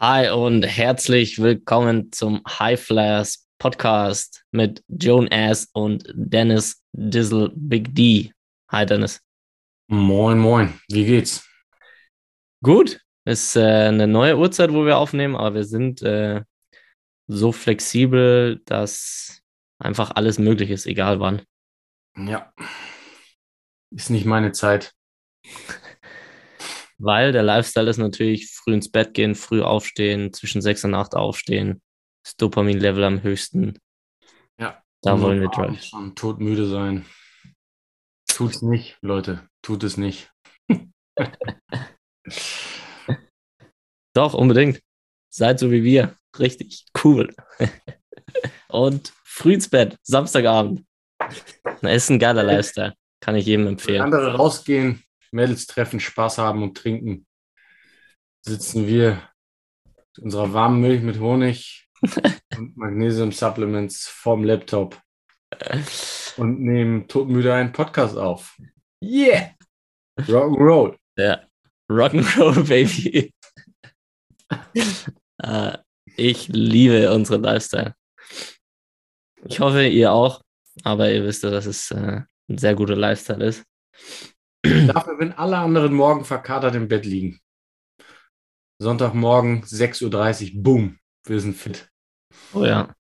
Hi und herzlich willkommen zum High Flyers Podcast mit Joan Ass und Dennis Dizzle Big D. Hi Dennis. Moin, moin. Wie geht's? Gut. Ist äh, eine neue Uhrzeit, wo wir aufnehmen, aber wir sind äh, so flexibel, dass einfach alles möglich ist, egal wann. Ja. Ist nicht meine Zeit. Weil der Lifestyle ist natürlich früh ins Bett gehen, früh aufstehen, zwischen sechs und acht aufstehen, das Dopamin-Level am höchsten. Ja. Da wollen wir drive. Schon todmüde sein. Tut's nicht, Leute. Tut es nicht. Doch, unbedingt. Seid so wie wir. Richtig cool. und früh ins Bett, Samstagabend. Na, ist ein geiler Lifestyle. Kann ich jedem empfehlen. Andere rausgehen, Mädels treffen, Spaß haben und trinken, sitzen wir mit unserer warmen Milch mit Honig und Magnesium-Supplements vorm Laptop und nehmen todmüde einen Podcast auf. Yeah! Rock'n'Roll. Ja. Rock'n'Roll, Baby. uh, ich liebe unseren Lifestyle. Ich hoffe, ihr auch, aber ihr wisst ja, dass es äh, ein sehr guter Lifestyle ist. Dafür, wenn alle anderen morgen verkatert im Bett liegen. Sonntagmorgen 6.30 Uhr, boom, wir sind fit. Oh ja.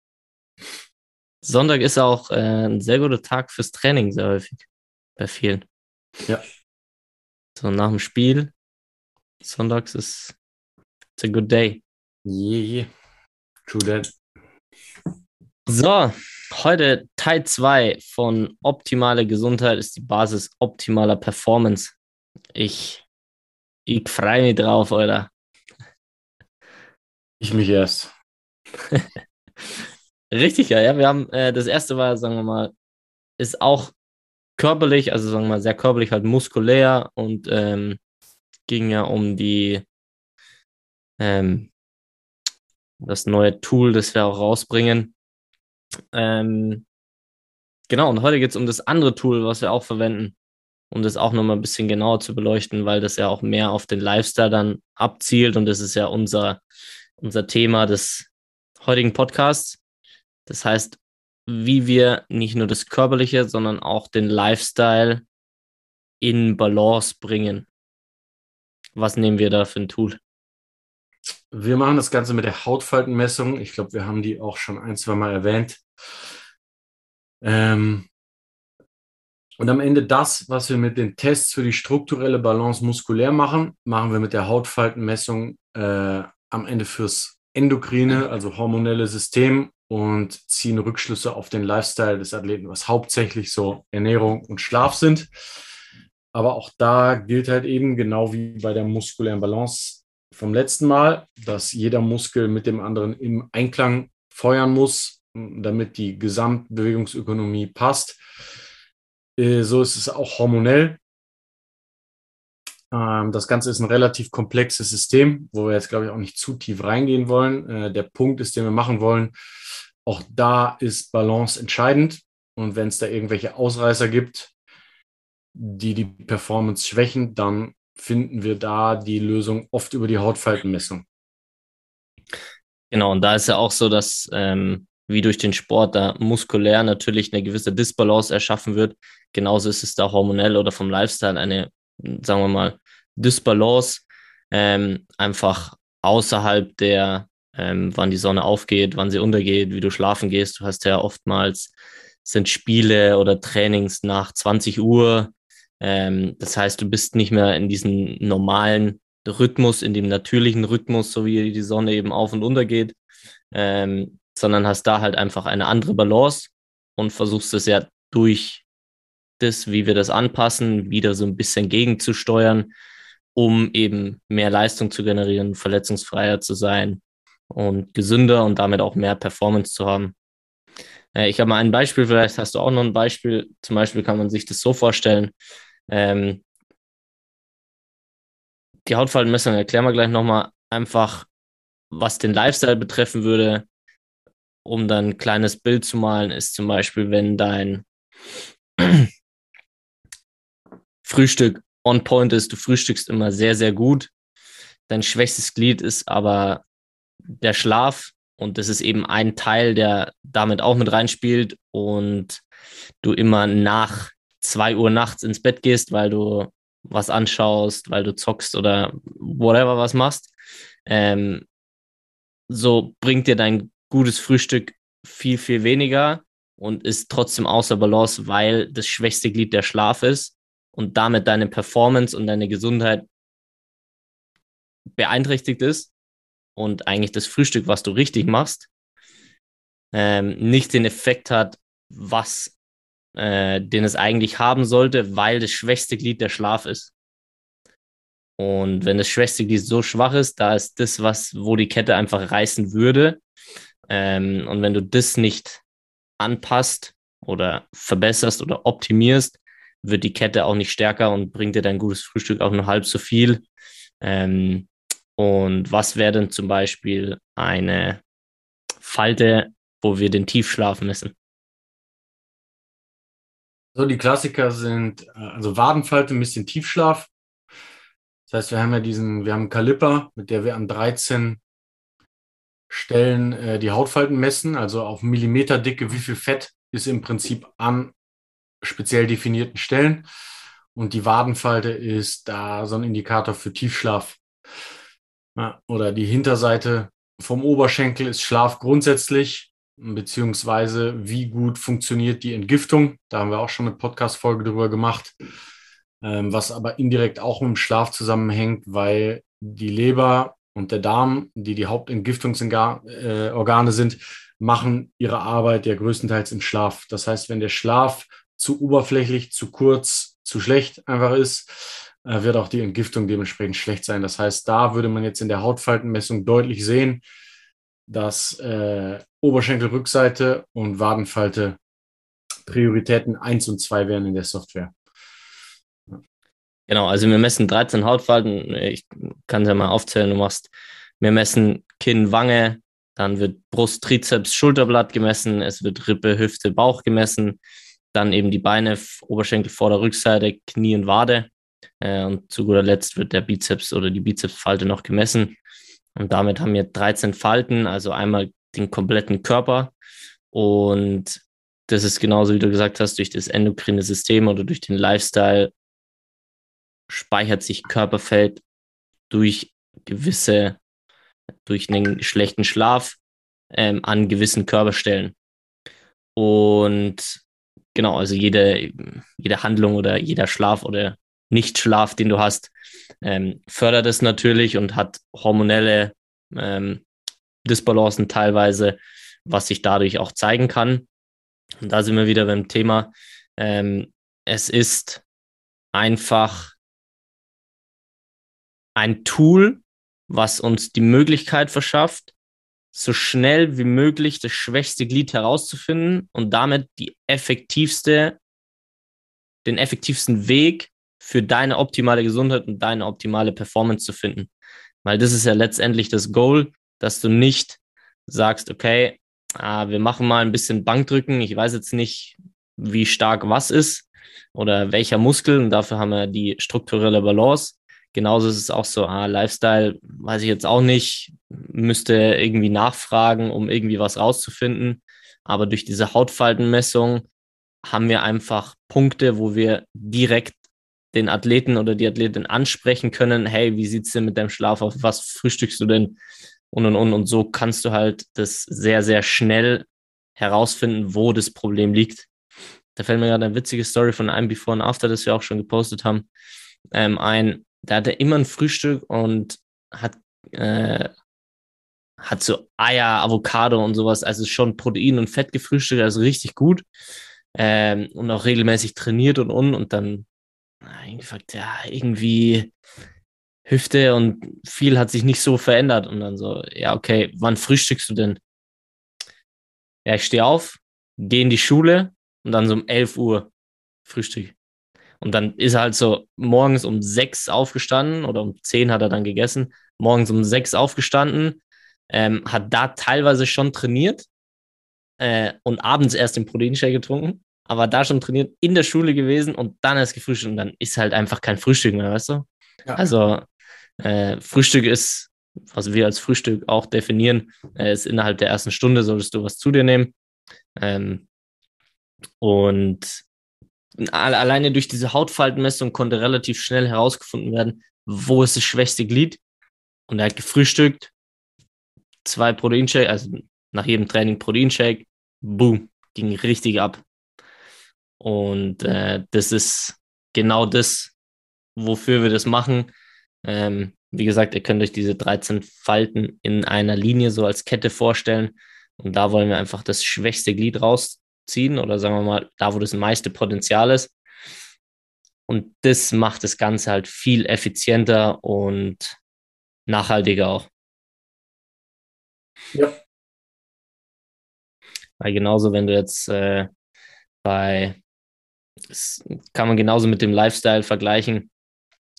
Sonntag ist auch äh, ein sehr guter Tag fürs Training, sehr häufig. Bei vielen. Ja. So nach dem Spiel. Sonntags ist it's a good day. Yeah, true that. So, heute Teil 2 von Optimale Gesundheit ist die Basis optimaler Performance. Ich, ich freue mich drauf, oder? Ich mich erst. Richtig, ja, ja. Wir haben, äh, das erste war, sagen wir mal, ist auch körperlich, also sagen wir mal, sehr körperlich, halt muskulär und ähm, ging ja um die, ähm, das neue Tool, das wir auch rausbringen. Ähm, genau, und heute geht es um das andere Tool, was wir auch verwenden, um das auch nochmal ein bisschen genauer zu beleuchten, weil das ja auch mehr auf den Lifestyle dann abzielt und das ist ja unser, unser Thema des heutigen Podcasts. Das heißt, wie wir nicht nur das Körperliche, sondern auch den Lifestyle in Balance bringen. Was nehmen wir da für ein Tool? Wir machen das Ganze mit der Hautfaltenmessung. Ich glaube, wir haben die auch schon ein, zwei Mal erwähnt. Ähm und am Ende das, was wir mit den Tests für die strukturelle Balance muskulär machen, machen wir mit der Hautfaltenmessung äh, am Ende fürs endokrine, also hormonelle System und ziehen Rückschlüsse auf den Lifestyle des Athleten, was hauptsächlich so Ernährung und Schlaf sind. Aber auch da gilt halt eben, genau wie bei der muskulären Balance vom letzten Mal, dass jeder Muskel mit dem anderen im Einklang feuern muss, damit die Gesamtbewegungsökonomie passt. Äh, so ist es auch hormonell. Ähm, das Ganze ist ein relativ komplexes System, wo wir jetzt, glaube ich, auch nicht zu tief reingehen wollen. Äh, der Punkt ist, den wir machen wollen, auch da ist Balance entscheidend. Und wenn es da irgendwelche Ausreißer gibt, die die Performance schwächen, dann finden wir da die Lösung oft über die Hautfaltenmessung. Genau, und da ist ja auch so, dass ähm, wie durch den Sport da muskulär natürlich eine gewisse Disbalance erschaffen wird. Genauso ist es da hormonell oder vom Lifestyle eine, sagen wir mal, Disbalance, ähm, einfach außerhalb der, ähm, wann die Sonne aufgeht, wann sie untergeht, wie du schlafen gehst. Du hast ja oftmals sind Spiele oder Trainings nach 20 Uhr, ähm, das heißt, du bist nicht mehr in diesem normalen Rhythmus, in dem natürlichen Rhythmus, so wie die Sonne eben auf und unter geht, ähm, sondern hast da halt einfach eine andere Balance und versuchst es ja durch das, wie wir das anpassen, wieder so ein bisschen gegenzusteuern, um eben mehr Leistung zu generieren, verletzungsfreier zu sein und gesünder und damit auch mehr Performance zu haben. Äh, ich habe mal ein Beispiel, vielleicht hast du auch noch ein Beispiel. Zum Beispiel kann man sich das so vorstellen. Ähm, die Hautfaltenmessung erklären wir gleich nochmal. Einfach, was den Lifestyle betreffen würde, um dann ein kleines Bild zu malen, ist zum Beispiel, wenn dein Frühstück on point ist, du frühstückst immer sehr, sehr gut. Dein schwächstes Glied ist aber der Schlaf und das ist eben ein Teil, der damit auch mit reinspielt und du immer nach zwei Uhr nachts ins Bett gehst, weil du was anschaust, weil du zockst oder whatever was machst, ähm, so bringt dir dein gutes Frühstück viel, viel weniger und ist trotzdem außer Balance, weil das schwächste Glied der Schlaf ist und damit deine Performance und deine Gesundheit beeinträchtigt ist und eigentlich das Frühstück, was du richtig machst, ähm, nicht den Effekt hat, was äh, den es eigentlich haben sollte, weil das schwächste Glied der Schlaf ist. Und wenn das schwächste Glied so schwach ist, da ist das, was, wo die Kette einfach reißen würde. Ähm, und wenn du das nicht anpasst oder verbesserst oder optimierst, wird die Kette auch nicht stärker und bringt dir dein gutes Frühstück auch nur halb so viel. Ähm, und was wäre denn zum Beispiel eine Falte, wo wir den Tiefschlaf messen? So, die Klassiker sind äh, also Wadenfalte, ein bisschen Tiefschlaf. Das heißt, wir haben ja diesen, wir haben Kaliper, mit der wir an 13 Stellen äh, die Hautfalten messen, also auf Millimeterdicke, wie viel Fett ist im Prinzip an speziell definierten Stellen. Und die Wadenfalte ist da so ein Indikator für Tiefschlaf. Ja, oder die Hinterseite vom Oberschenkel ist Schlaf grundsätzlich, beziehungsweise wie gut funktioniert die Entgiftung. Da haben wir auch schon eine Podcast-Folge drüber gemacht, ähm, was aber indirekt auch mit dem Schlaf zusammenhängt, weil die Leber und der Darm, die die Hauptentgiftungsorgane sind, machen ihre Arbeit ja größtenteils im Schlaf. Das heißt, wenn der Schlaf zu oberflächlich, zu kurz, zu schlecht einfach ist, äh, wird auch die Entgiftung dementsprechend schlecht sein. Das heißt, da würde man jetzt in der Hautfaltenmessung deutlich sehen, dass äh, Oberschenkelrückseite und Wadenfalte Prioritäten 1 und 2 wären in der Software. Genau, also wir messen 13 Hautfalten. Ich kann es ja mal aufzählen. Du machst, wir messen Kinn, Wange, dann wird Brust, Trizeps, Schulterblatt gemessen, es wird Rippe, Hüfte, Bauch gemessen, dann eben die Beine, Oberschenkel, Vorder-Rückseite, Knie und Wade. Äh, und zu guter Letzt wird der Bizeps oder die Bizepsfalte noch gemessen. Und damit haben wir 13 Falten, also einmal den kompletten Körper. Und das ist genauso, wie du gesagt hast, durch das endokrine System oder durch den Lifestyle speichert sich Körperfeld durch gewisse, durch einen schlechten Schlaf ähm, an gewissen Körperstellen. Und genau, also jede, jede Handlung oder jeder Schlaf oder Nichtschlaf, den du hast, ähm, fördert es natürlich und hat hormonelle ähm, Disbalancen teilweise, was sich dadurch auch zeigen kann. Und da sind wir wieder beim Thema. Ähm, es ist einfach ein Tool, was uns die Möglichkeit verschafft, so schnell wie möglich das schwächste Glied herauszufinden und damit die effektivste, den effektivsten Weg für deine optimale Gesundheit und deine optimale Performance zu finden. Weil das ist ja letztendlich das Goal, dass du nicht sagst, okay, ah, wir machen mal ein bisschen Bankdrücken. Ich weiß jetzt nicht, wie stark was ist oder welcher Muskel. Und dafür haben wir die strukturelle Balance. Genauso ist es auch so, ah, Lifestyle, weiß ich jetzt auch nicht, müsste irgendwie nachfragen, um irgendwie was rauszufinden. Aber durch diese Hautfaltenmessung haben wir einfach Punkte, wo wir direkt den Athleten oder die Athletin ansprechen können, hey, wie sieht's denn mit deinem Schlaf aus? Was frühstückst du denn? Und, und, und. Und so kannst du halt das sehr, sehr schnell herausfinden, wo das Problem liegt. Da fällt mir gerade eine witzige Story von einem Before and After, das wir auch schon gepostet haben, ähm, ein. Da hat er immer ein Frühstück und hat, äh, hat so Eier, Avocado und sowas, also schon Protein und Fett gefrühstückt, also richtig gut. Ähm, und auch regelmäßig trainiert und und. Und dann gefragt, ja, irgendwie Hüfte und viel hat sich nicht so verändert. Und dann so, ja, okay, wann frühstückst du denn? Ja, ich stehe auf, gehe in die Schule und dann so um 11 Uhr Frühstück. Und dann ist er halt so morgens um 6 aufgestanden oder um 10 hat er dann gegessen, morgens um 6 aufgestanden, ähm, hat da teilweise schon trainiert äh, und abends erst den Proteinshake getrunken aber da schon trainiert, in der Schule gewesen und dann erst gefrühstückt und dann ist halt einfach kein Frühstück mehr, weißt du? Ja. Also äh, Frühstück ist was wir als Frühstück auch definieren, äh, ist innerhalb der ersten Stunde solltest du was zu dir nehmen. Ähm, und alleine durch diese Hautfaltenmessung konnte relativ schnell herausgefunden werden, wo ist das schwächste Glied. Und er hat gefrühstückt, zwei Proteinshake, also nach jedem Training Proteinshake, boom, ging richtig ab. Und äh, das ist genau das, wofür wir das machen. Ähm, wie gesagt, ihr könnt euch diese 13 Falten in einer Linie so als Kette vorstellen. Und da wollen wir einfach das schwächste Glied rausziehen oder sagen wir mal, da, wo das meiste Potenzial ist. Und das macht das Ganze halt viel effizienter und nachhaltiger auch. Ja. Weil genauso, wenn du jetzt äh, bei, das kann man genauso mit dem Lifestyle vergleichen,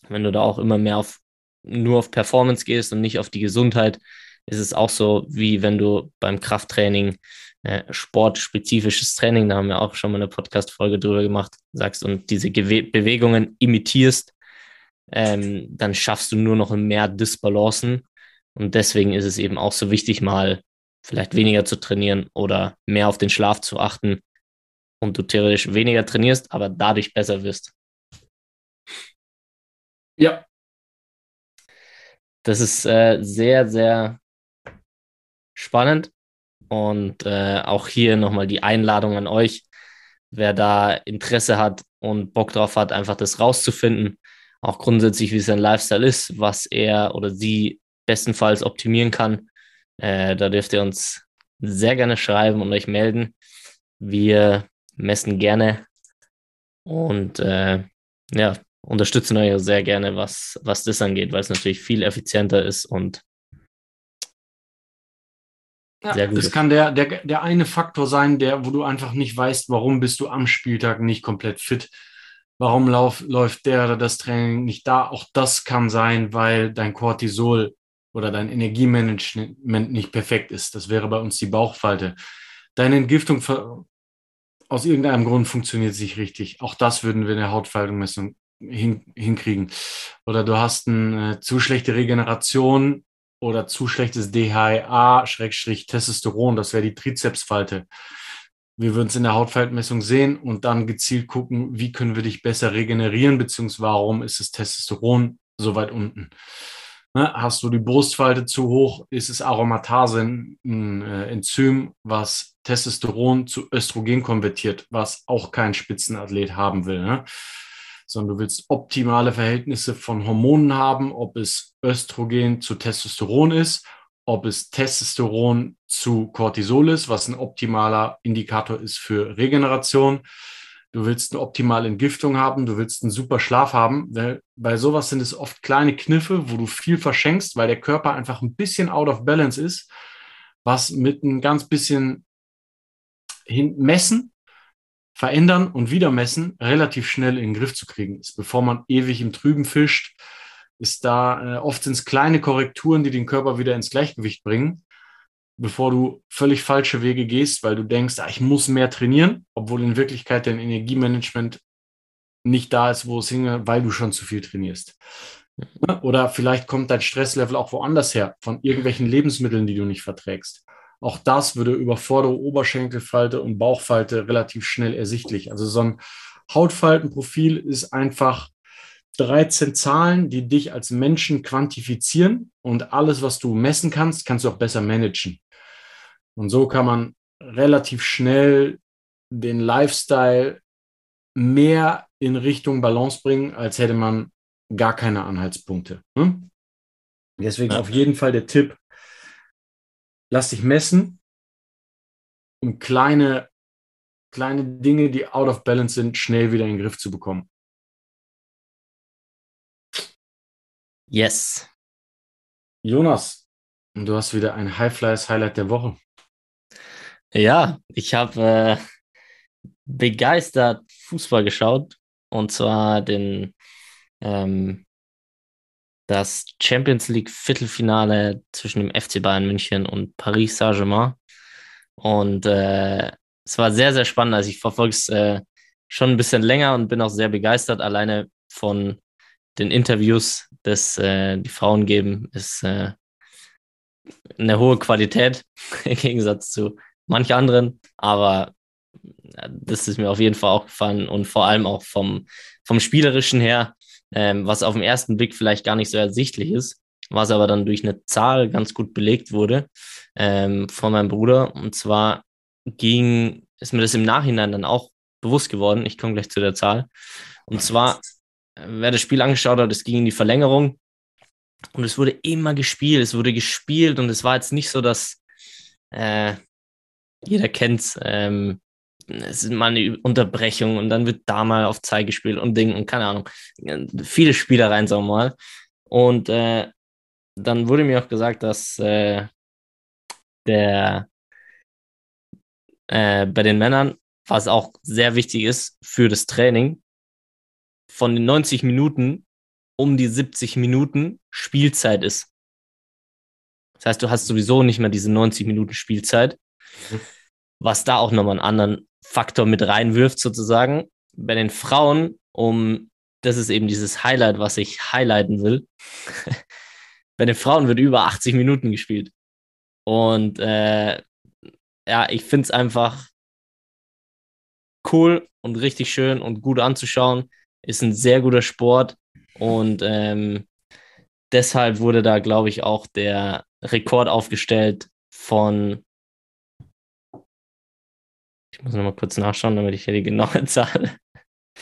wenn du da auch immer mehr auf nur auf Performance gehst und nicht auf die Gesundheit, ist es auch so, wie wenn du beim Krafttraining äh, sportspezifisches Training, da haben wir auch schon mal eine Podcast-Folge drüber gemacht, sagst und diese Gewe Bewegungen imitierst, ähm, dann schaffst du nur noch mehr Disbalancen. Und deswegen ist es eben auch so wichtig, mal vielleicht weniger zu trainieren oder mehr auf den Schlaf zu achten und du theoretisch weniger trainierst, aber dadurch besser wirst. Ja. Das ist äh, sehr, sehr spannend. Und äh, auch hier nochmal die Einladung an euch, wer da Interesse hat und Bock drauf hat, einfach das rauszufinden. Auch grundsätzlich, wie sein Lifestyle ist, was er oder sie bestenfalls optimieren kann. Äh, da dürft ihr uns sehr gerne schreiben und euch melden. Wir messen gerne und äh, ja, unterstützen euch sehr gerne, was, was das angeht, weil es natürlich viel effizienter ist und ja, sehr gut. Das kann der, der, der eine Faktor sein, der, wo du einfach nicht weißt, warum bist du am Spieltag nicht komplett fit. Warum lauf, läuft der oder das Training nicht da? Auch das kann sein, weil dein Cortisol oder dein Energiemanagement nicht perfekt ist. Das wäre bei uns die Bauchfalte. Deine Entgiftung aus irgendeinem Grund funktioniert sich richtig. Auch das würden wir in der Hautfaltungsmessung hin, hinkriegen. Oder du hast eine zu schlechte Regeneration oder zu schlechtes DHA-Testosteron, das wäre die Trizepsfalte. Wir würden es in der Hautfaltmessung sehen und dann gezielt gucken, wie können wir dich besser regenerieren, beziehungsweise warum ist das Testosteron so weit unten. Ne, hast du die Brustfalte zu hoch, ist es Aromatase ein äh, Enzym, was Testosteron zu Östrogen konvertiert, was auch kein Spitzenathlet haben will. Ne? sondern du willst optimale Verhältnisse von Hormonen haben, ob es Östrogen zu Testosteron ist, ob es Testosteron zu Cortisol ist, was ein optimaler Indikator ist für Regeneration. Du willst eine optimale Entgiftung haben, du willst einen super Schlaf haben. Bei sowas sind es oft kleine Kniffe, wo du viel verschenkst, weil der Körper einfach ein bisschen out of balance ist, was mit ein ganz bisschen messen verändern und wieder messen relativ schnell in den Griff zu kriegen ist. Bevor man ewig im Trüben fischt, ist da äh, oft sind es kleine Korrekturen, die den Körper wieder ins Gleichgewicht bringen, bevor du völlig falsche Wege gehst, weil du denkst, ah, ich muss mehr trainieren, obwohl in Wirklichkeit dein Energiemanagement nicht da ist, wo es hingeht, weil du schon zu viel trainierst. Oder vielleicht kommt dein Stresslevel auch woanders her, von irgendwelchen Lebensmitteln, die du nicht verträgst. Auch das würde über vordere Oberschenkelfalte und Bauchfalte relativ schnell ersichtlich. Also so ein Hautfaltenprofil ist einfach 13 Zahlen, die dich als Menschen quantifizieren und alles, was du messen kannst, kannst du auch besser managen. Und so kann man relativ schnell den Lifestyle mehr in Richtung Balance bringen, als hätte man gar keine Anhaltspunkte. Hm? Deswegen auf jeden Fall der Tipp, lass dich messen, um kleine, kleine Dinge, die out of balance sind, schnell wieder in den Griff zu bekommen. Yes. Jonas, du hast wieder ein High Flyers Highlight der Woche. Ja, ich habe äh, begeistert Fußball geschaut und zwar den ähm, das Champions League Viertelfinale zwischen dem FC Bayern München und Paris Saint-Germain. Und äh, es war sehr, sehr spannend. Also ich verfolge es äh, schon ein bisschen länger und bin auch sehr begeistert. Alleine von den Interviews, das äh, die Frauen geben, ist, äh, eine hohe Qualität im Gegensatz zu manch anderen, aber das ist mir auf jeden Fall auch gefallen und vor allem auch vom, vom Spielerischen her, ähm, was auf den ersten Blick vielleicht gar nicht so ersichtlich ist, was aber dann durch eine Zahl ganz gut belegt wurde ähm, von meinem Bruder. Und zwar ging, ist mir das im Nachhinein dann auch bewusst geworden. Ich komme gleich zu der Zahl. Und zwar, wer das Spiel angeschaut hat, es ging in die Verlängerung und es wurde immer gespielt. Es wurde gespielt und es war jetzt nicht so, dass äh, jeder kennt ähm, es ist mal eine Unterbrechung und dann wird da mal auf Zeit gespielt und Ding und keine Ahnung. Viele Spielereien, sagen wir mal. Und äh, dann wurde mir auch gesagt, dass äh, der äh, bei den Männern, was auch sehr wichtig ist für das Training, von den 90 Minuten um die 70 Minuten Spielzeit ist. Das heißt, du hast sowieso nicht mehr diese 90 Minuten Spielzeit, mhm. Was da auch nochmal einen anderen Faktor mit reinwirft, sozusagen. Bei den Frauen, um, das ist eben dieses Highlight, was ich highlighten will. Bei den Frauen wird über 80 Minuten gespielt. Und äh, ja, ich finde es einfach cool und richtig schön und gut anzuschauen. Ist ein sehr guter Sport und ähm, deshalb wurde da, glaube ich, auch der Rekord aufgestellt von ich muss nochmal kurz nachschauen, damit ich hier die genaue Zahl.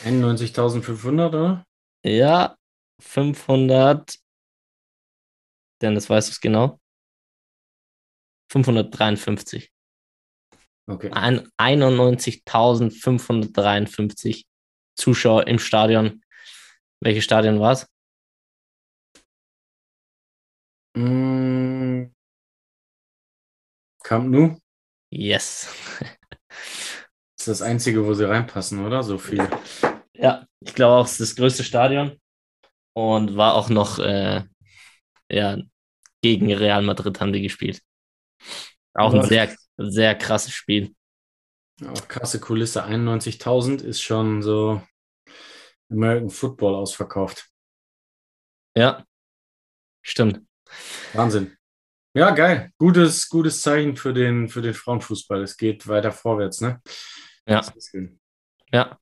91.500, oder? Ja, 500. Denn das weißt du es genau. 553. Okay. 91.553 Zuschauer im Stadion. Welches Stadion war es? Mm, Camp Nou? Yes. Das ist das Einzige, wo sie reinpassen, oder? So viele. Ja, ich glaube auch, es ist das größte Stadion und war auch noch äh, ja, gegen Real Madrid haben die gespielt. Auch ein sehr, sehr krasses Spiel. Auch krasse Kulisse. 91.000 ist schon so American Football ausverkauft. Ja, stimmt. Wahnsinn. Ja, geil. Gutes, gutes Zeichen für den, für den Frauenfußball. Es geht weiter vorwärts, ne? Ja. Ja.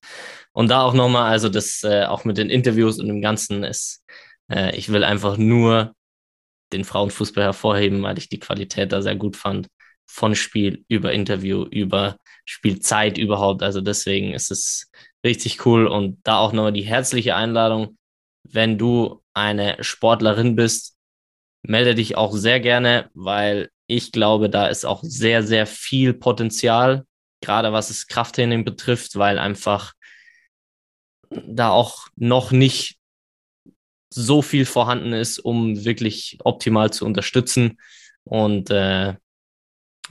Und da auch nochmal, also das äh, auch mit den Interviews und dem Ganzen ist, äh, ich will einfach nur den Frauenfußball hervorheben, weil ich die Qualität da sehr gut fand. Von Spiel über Interview, über Spielzeit überhaupt. Also deswegen ist es richtig cool. Und da auch nochmal die herzliche Einladung, wenn du eine Sportlerin bist, melde dich auch sehr gerne, weil ich glaube, da ist auch sehr, sehr viel Potenzial, gerade was das Krafttraining betrifft, weil einfach da auch noch nicht so viel vorhanden ist, um wirklich optimal zu unterstützen. Und äh,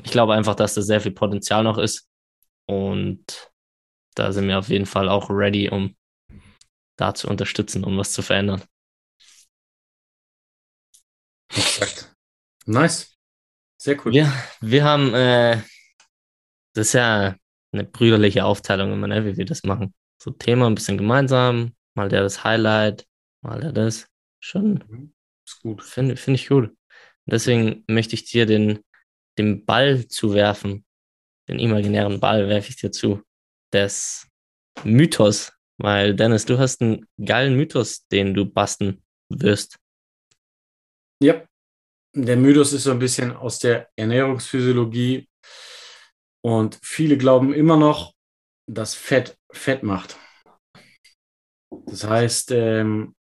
ich glaube einfach, dass da sehr viel Potenzial noch ist. Und da sind wir auf jeden Fall auch ready, um da zu unterstützen, um was zu verändern. Exakt. Nice. Sehr cool. Wir, wir haben, äh, das ist ja eine brüderliche Aufteilung immer, ne, wie wir das machen. So Thema ein bisschen gemeinsam, mal der das Highlight, mal der das. Schon. Mhm. Ist gut. Finde find ich gut. Deswegen möchte ich dir den, den Ball zuwerfen. Den imaginären Ball werfe ich dir zu. Des Mythos. Weil, Dennis, du hast einen geilen Mythos, den du basteln wirst. Ja, der Mythos ist so ein bisschen aus der Ernährungsphysiologie und viele glauben immer noch, dass Fett Fett macht. Das heißt, ähm,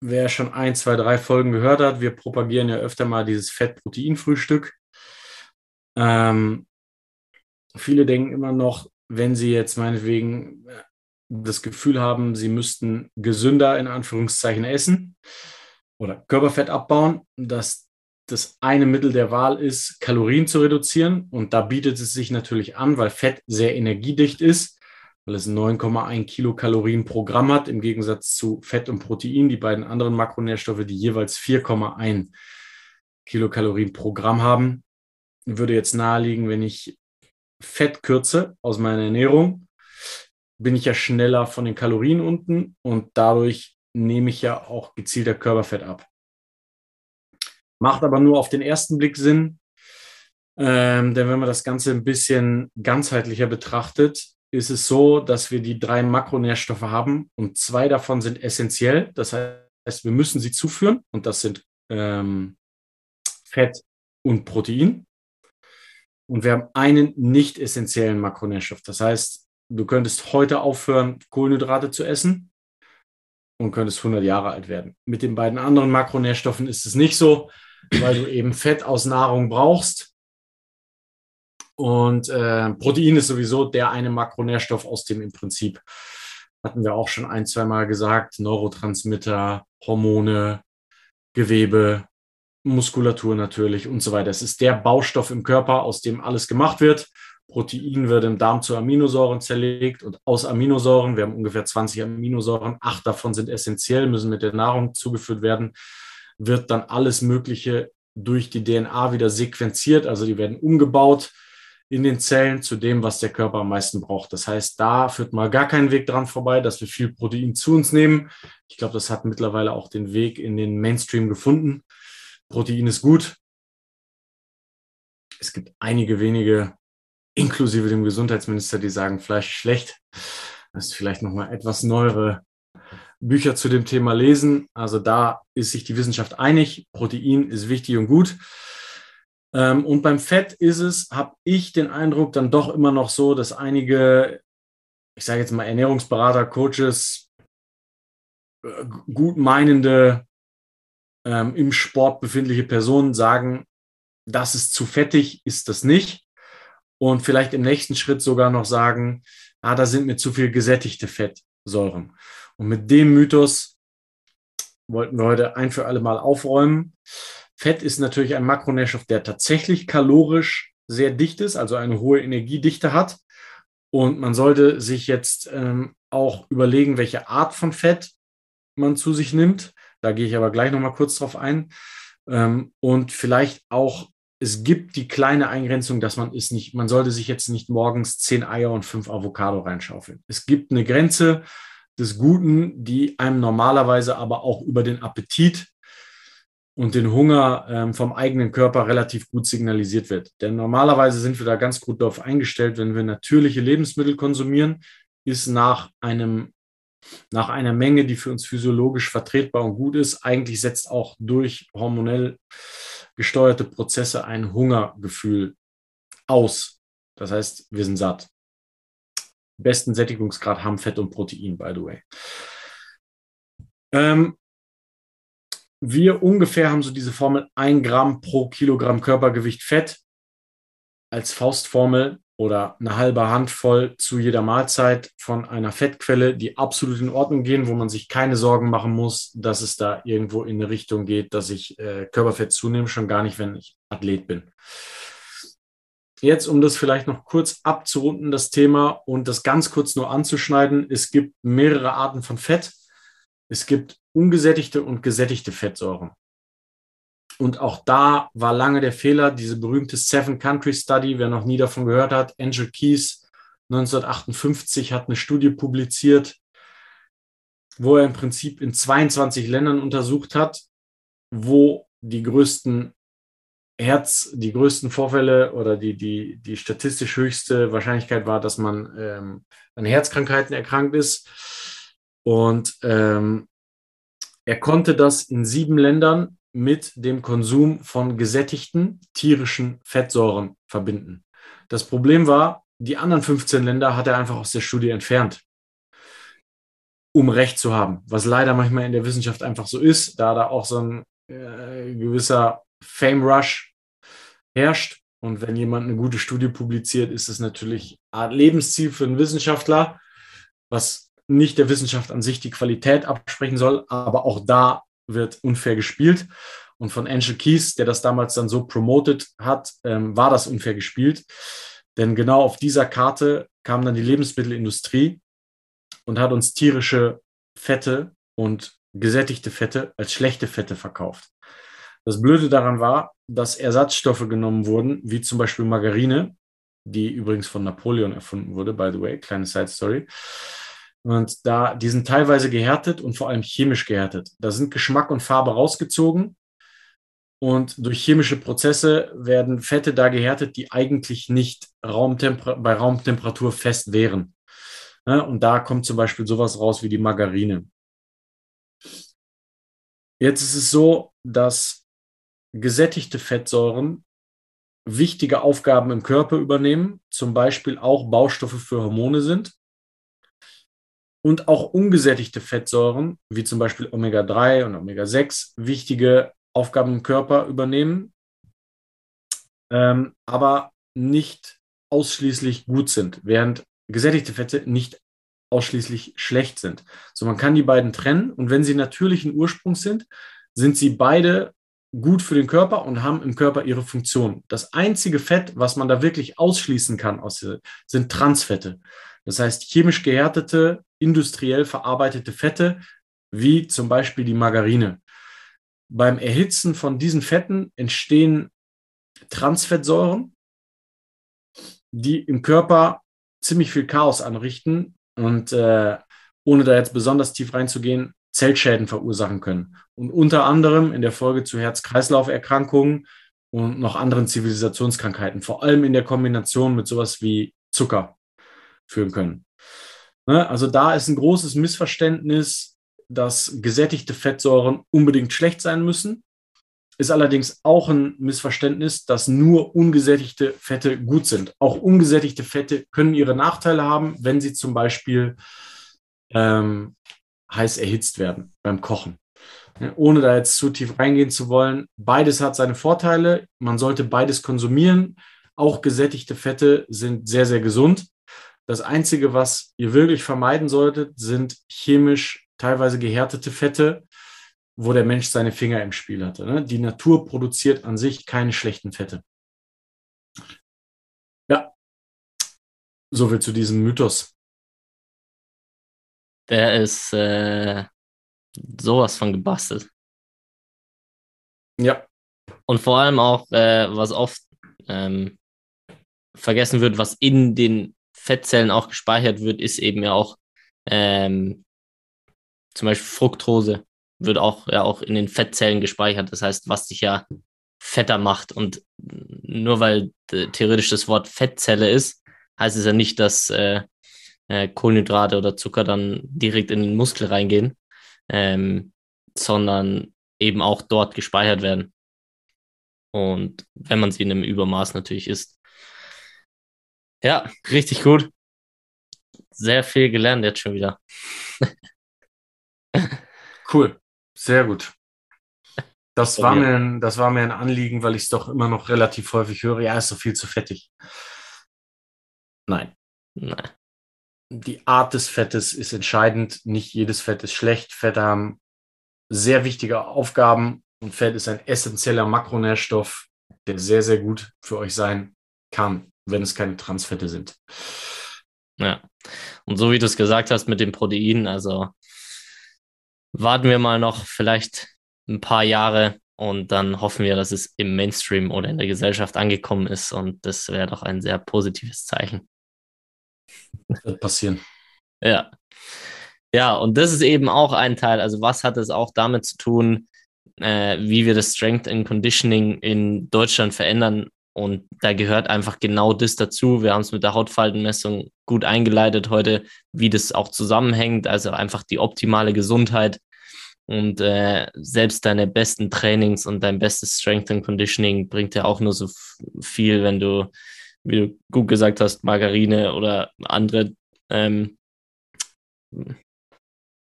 wer schon ein, zwei, drei Folgen gehört hat, wir propagieren ja öfter mal dieses Fett-Protein-Frühstück. Ähm, viele denken immer noch, wenn sie jetzt meinetwegen das Gefühl haben, sie müssten gesünder in Anführungszeichen essen, oder Körperfett abbauen, dass das eine Mittel der Wahl ist, Kalorien zu reduzieren. Und da bietet es sich natürlich an, weil Fett sehr energiedicht ist, weil es 9,1 Kilokalorien pro Gramm hat, im Gegensatz zu Fett und Protein, die beiden anderen Makronährstoffe, die jeweils 4,1 Kilokalorien pro Gramm haben. Würde jetzt naheliegen, wenn ich Fett kürze aus meiner Ernährung, bin ich ja schneller von den Kalorien unten und dadurch nehme ich ja auch gezielter Körperfett ab. Macht aber nur auf den ersten Blick Sinn, ähm, denn wenn man das Ganze ein bisschen ganzheitlicher betrachtet, ist es so, dass wir die drei Makronährstoffe haben und zwei davon sind essentiell. Das heißt, wir müssen sie zuführen und das sind ähm, Fett und Protein. Und wir haben einen nicht essentiellen Makronährstoff. Das heißt, du könntest heute aufhören, Kohlenhydrate zu essen und könntest 100 Jahre alt werden. Mit den beiden anderen Makronährstoffen ist es nicht so, weil du eben Fett aus Nahrung brauchst und äh, Protein ist sowieso der eine Makronährstoff, aus dem im Prinzip, hatten wir auch schon ein, zwei Mal gesagt, Neurotransmitter, Hormone, Gewebe, Muskulatur natürlich und so weiter. Es ist der Baustoff im Körper, aus dem alles gemacht wird. Protein wird im Darm zu Aminosäuren zerlegt und aus Aminosäuren, wir haben ungefähr 20 Aminosäuren, acht davon sind essentiell, müssen mit der Nahrung zugeführt werden, wird dann alles Mögliche durch die DNA wieder sequenziert, also die werden umgebaut in den Zellen zu dem, was der Körper am meisten braucht. Das heißt, da führt mal gar kein Weg dran vorbei, dass wir viel Protein zu uns nehmen. Ich glaube, das hat mittlerweile auch den Weg in den Mainstream gefunden. Protein ist gut. Es gibt einige wenige, inklusive dem Gesundheitsminister, die sagen, Fleisch ist schlecht. Das ist vielleicht nochmal etwas neuere Bücher zu dem Thema lesen. Also da ist sich die Wissenschaft einig. Protein ist wichtig und gut. Ähm, und beim Fett ist es, habe ich den Eindruck, dann doch immer noch so, dass einige, ich sage jetzt mal Ernährungsberater, Coaches, äh, gut meinende, ähm, im Sport befindliche Personen sagen, das ist zu fettig, ist das nicht. Und vielleicht im nächsten Schritt sogar noch sagen, ah, da sind mir zu viel gesättigte Fettsäuren. Und mit dem Mythos wollten wir heute ein für alle Mal aufräumen. Fett ist natürlich ein Makronährstoff, der tatsächlich kalorisch sehr dicht ist, also eine hohe Energiedichte hat. Und man sollte sich jetzt ähm, auch überlegen, welche Art von Fett man zu sich nimmt. Da gehe ich aber gleich nochmal kurz drauf ein. Ähm, und vielleicht auch, es gibt die kleine Eingrenzung, dass man ist nicht, man sollte sich jetzt nicht morgens zehn Eier und fünf Avocado reinschaufeln. Es gibt eine Grenze des Guten, die einem normalerweise aber auch über den Appetit und den Hunger ähm, vom eigenen Körper relativ gut signalisiert wird. Denn normalerweise sind wir da ganz gut darauf eingestellt, wenn wir natürliche Lebensmittel konsumieren, ist nach einem nach einer Menge, die für uns physiologisch vertretbar und gut ist, eigentlich setzt auch durch hormonell gesteuerte Prozesse ein Hungergefühl aus. Das heißt, wir sind satt. Besten Sättigungsgrad haben Fett und Protein, by the way. Ähm, wir ungefähr haben so diese Formel 1 Gramm pro Kilogramm Körpergewicht Fett als Faustformel oder eine halbe Handvoll zu jeder Mahlzeit von einer Fettquelle, die absolut in Ordnung gehen, wo man sich keine Sorgen machen muss, dass es da irgendwo in eine Richtung geht, dass ich äh, Körperfett zunehme, schon gar nicht, wenn ich Athlet bin. Jetzt, um das vielleicht noch kurz abzurunden, das Thema und das ganz kurz nur anzuschneiden, es gibt mehrere Arten von Fett. Es gibt ungesättigte und gesättigte Fettsäuren. Und auch da war lange der Fehler, diese berühmte Seven Country Study, wer noch nie davon gehört hat, Angel Keys 1958 hat eine Studie publiziert, wo er im Prinzip in 22 Ländern untersucht hat, wo die größten Herz, die größten Vorfälle oder die, die, die statistisch höchste Wahrscheinlichkeit war, dass man ähm, an Herzkrankheiten erkrankt ist. Und ähm, er konnte das in sieben Ländern mit dem Konsum von gesättigten tierischen Fettsäuren verbinden. Das Problem war, die anderen 15 Länder hat er einfach aus der Studie entfernt, um Recht zu haben, was leider manchmal in der Wissenschaft einfach so ist, da da auch so ein äh, gewisser Fame Rush herrscht. Und wenn jemand eine gute Studie publiziert, ist es natürlich ein Lebensziel für einen Wissenschaftler, was nicht der Wissenschaft an sich die Qualität absprechen soll, aber auch da wird unfair gespielt. Und von Angel Keys, der das damals dann so promoted hat, ähm, war das unfair gespielt. Denn genau auf dieser Karte kam dann die Lebensmittelindustrie und hat uns tierische Fette und gesättigte Fette als schlechte Fette verkauft. Das Blöde daran war, dass Ersatzstoffe genommen wurden, wie zum Beispiel Margarine, die übrigens von Napoleon erfunden wurde, by the way, kleine Side Story. Und da, die sind teilweise gehärtet und vor allem chemisch gehärtet. Da sind Geschmack und Farbe rausgezogen. Und durch chemische Prozesse werden Fette da gehärtet, die eigentlich nicht Raumtemper bei Raumtemperatur fest wären. Und da kommt zum Beispiel sowas raus wie die Margarine. Jetzt ist es so, dass gesättigte Fettsäuren wichtige Aufgaben im Körper übernehmen, zum Beispiel auch Baustoffe für Hormone sind. Und auch ungesättigte Fettsäuren, wie zum Beispiel Omega-3 und Omega-6, wichtige Aufgaben im Körper übernehmen, ähm, aber nicht ausschließlich gut sind, während gesättigte Fette nicht ausschließlich schlecht sind. So, man kann die beiden trennen und wenn sie natürlichen Ursprungs sind, sind sie beide gut für den Körper und haben im Körper ihre Funktion. Das einzige Fett, was man da wirklich ausschließen kann, sind Transfette. Das heißt, chemisch gehärtete, industriell verarbeitete Fette, wie zum Beispiel die Margarine. Beim Erhitzen von diesen Fetten entstehen Transfettsäuren, die im Körper ziemlich viel Chaos anrichten und äh, ohne da jetzt besonders tief reinzugehen, Zellschäden verursachen können. Und unter anderem in der Folge zu Herz-Kreislauf-Erkrankungen und noch anderen Zivilisationskrankheiten, vor allem in der Kombination mit sowas wie Zucker führen können. Ne? Also da ist ein großes Missverständnis, dass gesättigte Fettsäuren unbedingt schlecht sein müssen. Ist allerdings auch ein Missverständnis, dass nur ungesättigte Fette gut sind. Auch ungesättigte Fette können ihre Nachteile haben, wenn sie zum Beispiel ähm, heiß erhitzt werden beim Kochen. Ohne da jetzt zu tief reingehen zu wollen, beides hat seine Vorteile. Man sollte beides konsumieren. Auch gesättigte Fette sind sehr, sehr gesund. Das Einzige, was ihr wirklich vermeiden solltet, sind chemisch teilweise gehärtete Fette, wo der Mensch seine Finger im Spiel hatte. Ne? Die Natur produziert an sich keine schlechten Fette. Ja, so viel zu diesem Mythos. Der ist äh, sowas von gebastelt. Ja. Und vor allem auch, äh, was oft ähm, vergessen wird, was in den Fettzellen auch gespeichert wird, ist eben ja auch ähm, zum Beispiel Fructose wird auch ja auch in den Fettzellen gespeichert. Das heißt, was dich ja fetter macht. Und nur weil theoretisch das Wort Fettzelle ist, heißt es ja nicht, dass äh, äh, Kohlenhydrate oder Zucker dann direkt in den Muskel reingehen, ähm, sondern eben auch dort gespeichert werden. Und wenn man sie in einem Übermaß natürlich isst. Ja, richtig gut. Sehr viel gelernt jetzt schon wieder. Cool, sehr gut. Das war, mir ein, das war mir ein Anliegen, weil ich es doch immer noch relativ häufig höre. Ja, ist doch viel zu fettig. Nein. Nein. Die Art des Fettes ist entscheidend. Nicht jedes Fett ist schlecht. Fette haben sehr wichtige Aufgaben und Fett ist ein essentieller Makronährstoff, der sehr, sehr gut für euch sein kann, wenn es keine Transfette sind. Ja. Und so wie du es gesagt hast mit dem Protein, also warten wir mal noch vielleicht ein paar Jahre und dann hoffen wir, dass es im Mainstream oder in der Gesellschaft angekommen ist und das wäre doch ein sehr positives Zeichen. Wird passieren. Ja. Ja, und das ist eben auch ein Teil. Also, was hat es auch damit zu tun, äh, wie wir das Strength and Conditioning in Deutschland verändern? Und da gehört einfach genau das dazu. Wir haben es mit der Hautfaltenmessung gut eingeleitet heute, wie das auch zusammenhängt. Also einfach die optimale Gesundheit und äh, selbst deine besten Trainings und dein bestes Strength and Conditioning bringt ja auch nur so viel, wenn du, wie du gut gesagt hast, Margarine oder andere ähm,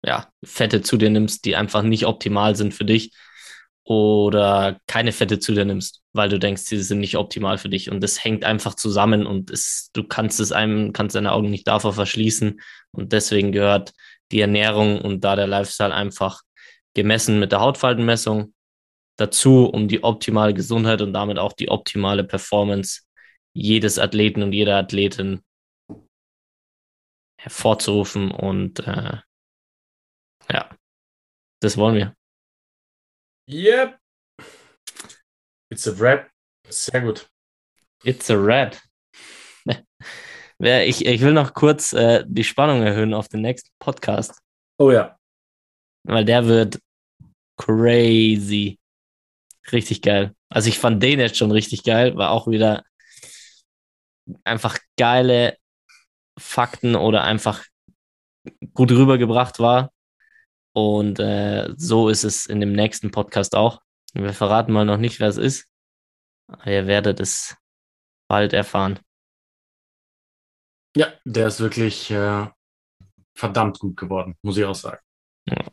ja, Fette zu dir nimmst, die einfach nicht optimal sind für dich oder keine Fette zu dir nimmst, weil du denkst, sie sind nicht optimal für dich. Und das hängt einfach zusammen und es, du kannst es einem, kannst deine Augen nicht davor verschließen. Und deswegen gehört die Ernährung und da der Lifestyle einfach gemessen mit der Hautfaltenmessung dazu, um die optimale Gesundheit und damit auch die optimale Performance jedes Athleten und jeder Athletin hervorzurufen. Und äh, ja, das wollen wir. Yep. It's a rap. Sehr gut. It's a rap. ich, ich will noch kurz äh, die Spannung erhöhen auf den nächsten Podcast. Oh ja. Weil der wird crazy. richtig geil. Also ich fand den jetzt schon richtig geil, war auch wieder einfach geile Fakten oder einfach gut rübergebracht war. Und äh, so ist es in dem nächsten Podcast auch. Wir verraten mal noch nicht, wer es ist. Aber ihr werdet es bald erfahren. Ja, der ist wirklich äh, verdammt gut geworden, muss ich auch sagen. Ja.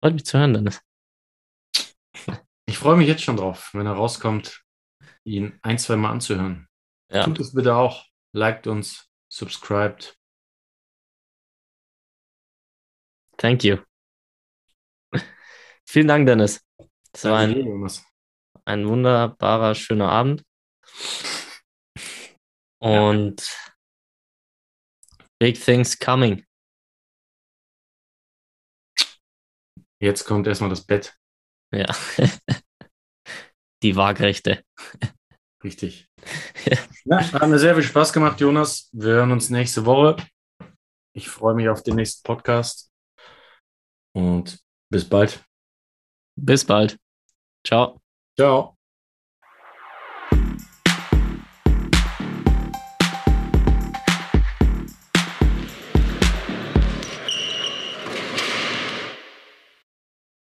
Freut mich zu hören, Dennis. Ich freue mich jetzt schon drauf, wenn er rauskommt, ihn ein, zwei Mal anzuhören. Ja. Tut es bitte auch. Liked uns, subscribed. Thank you. Vielen Dank, Dennis. Es war ein, ein wunderbarer, schöner Abend. Und ja. big things coming. Jetzt kommt erstmal das Bett. Ja. Die Waagrechte. Richtig. Ja. ja, hat mir sehr viel Spaß gemacht, Jonas. Wir hören uns nächste Woche. Ich freue mich auf den nächsten Podcast. Und bis bald. Bis bald. Ciao. Ciao.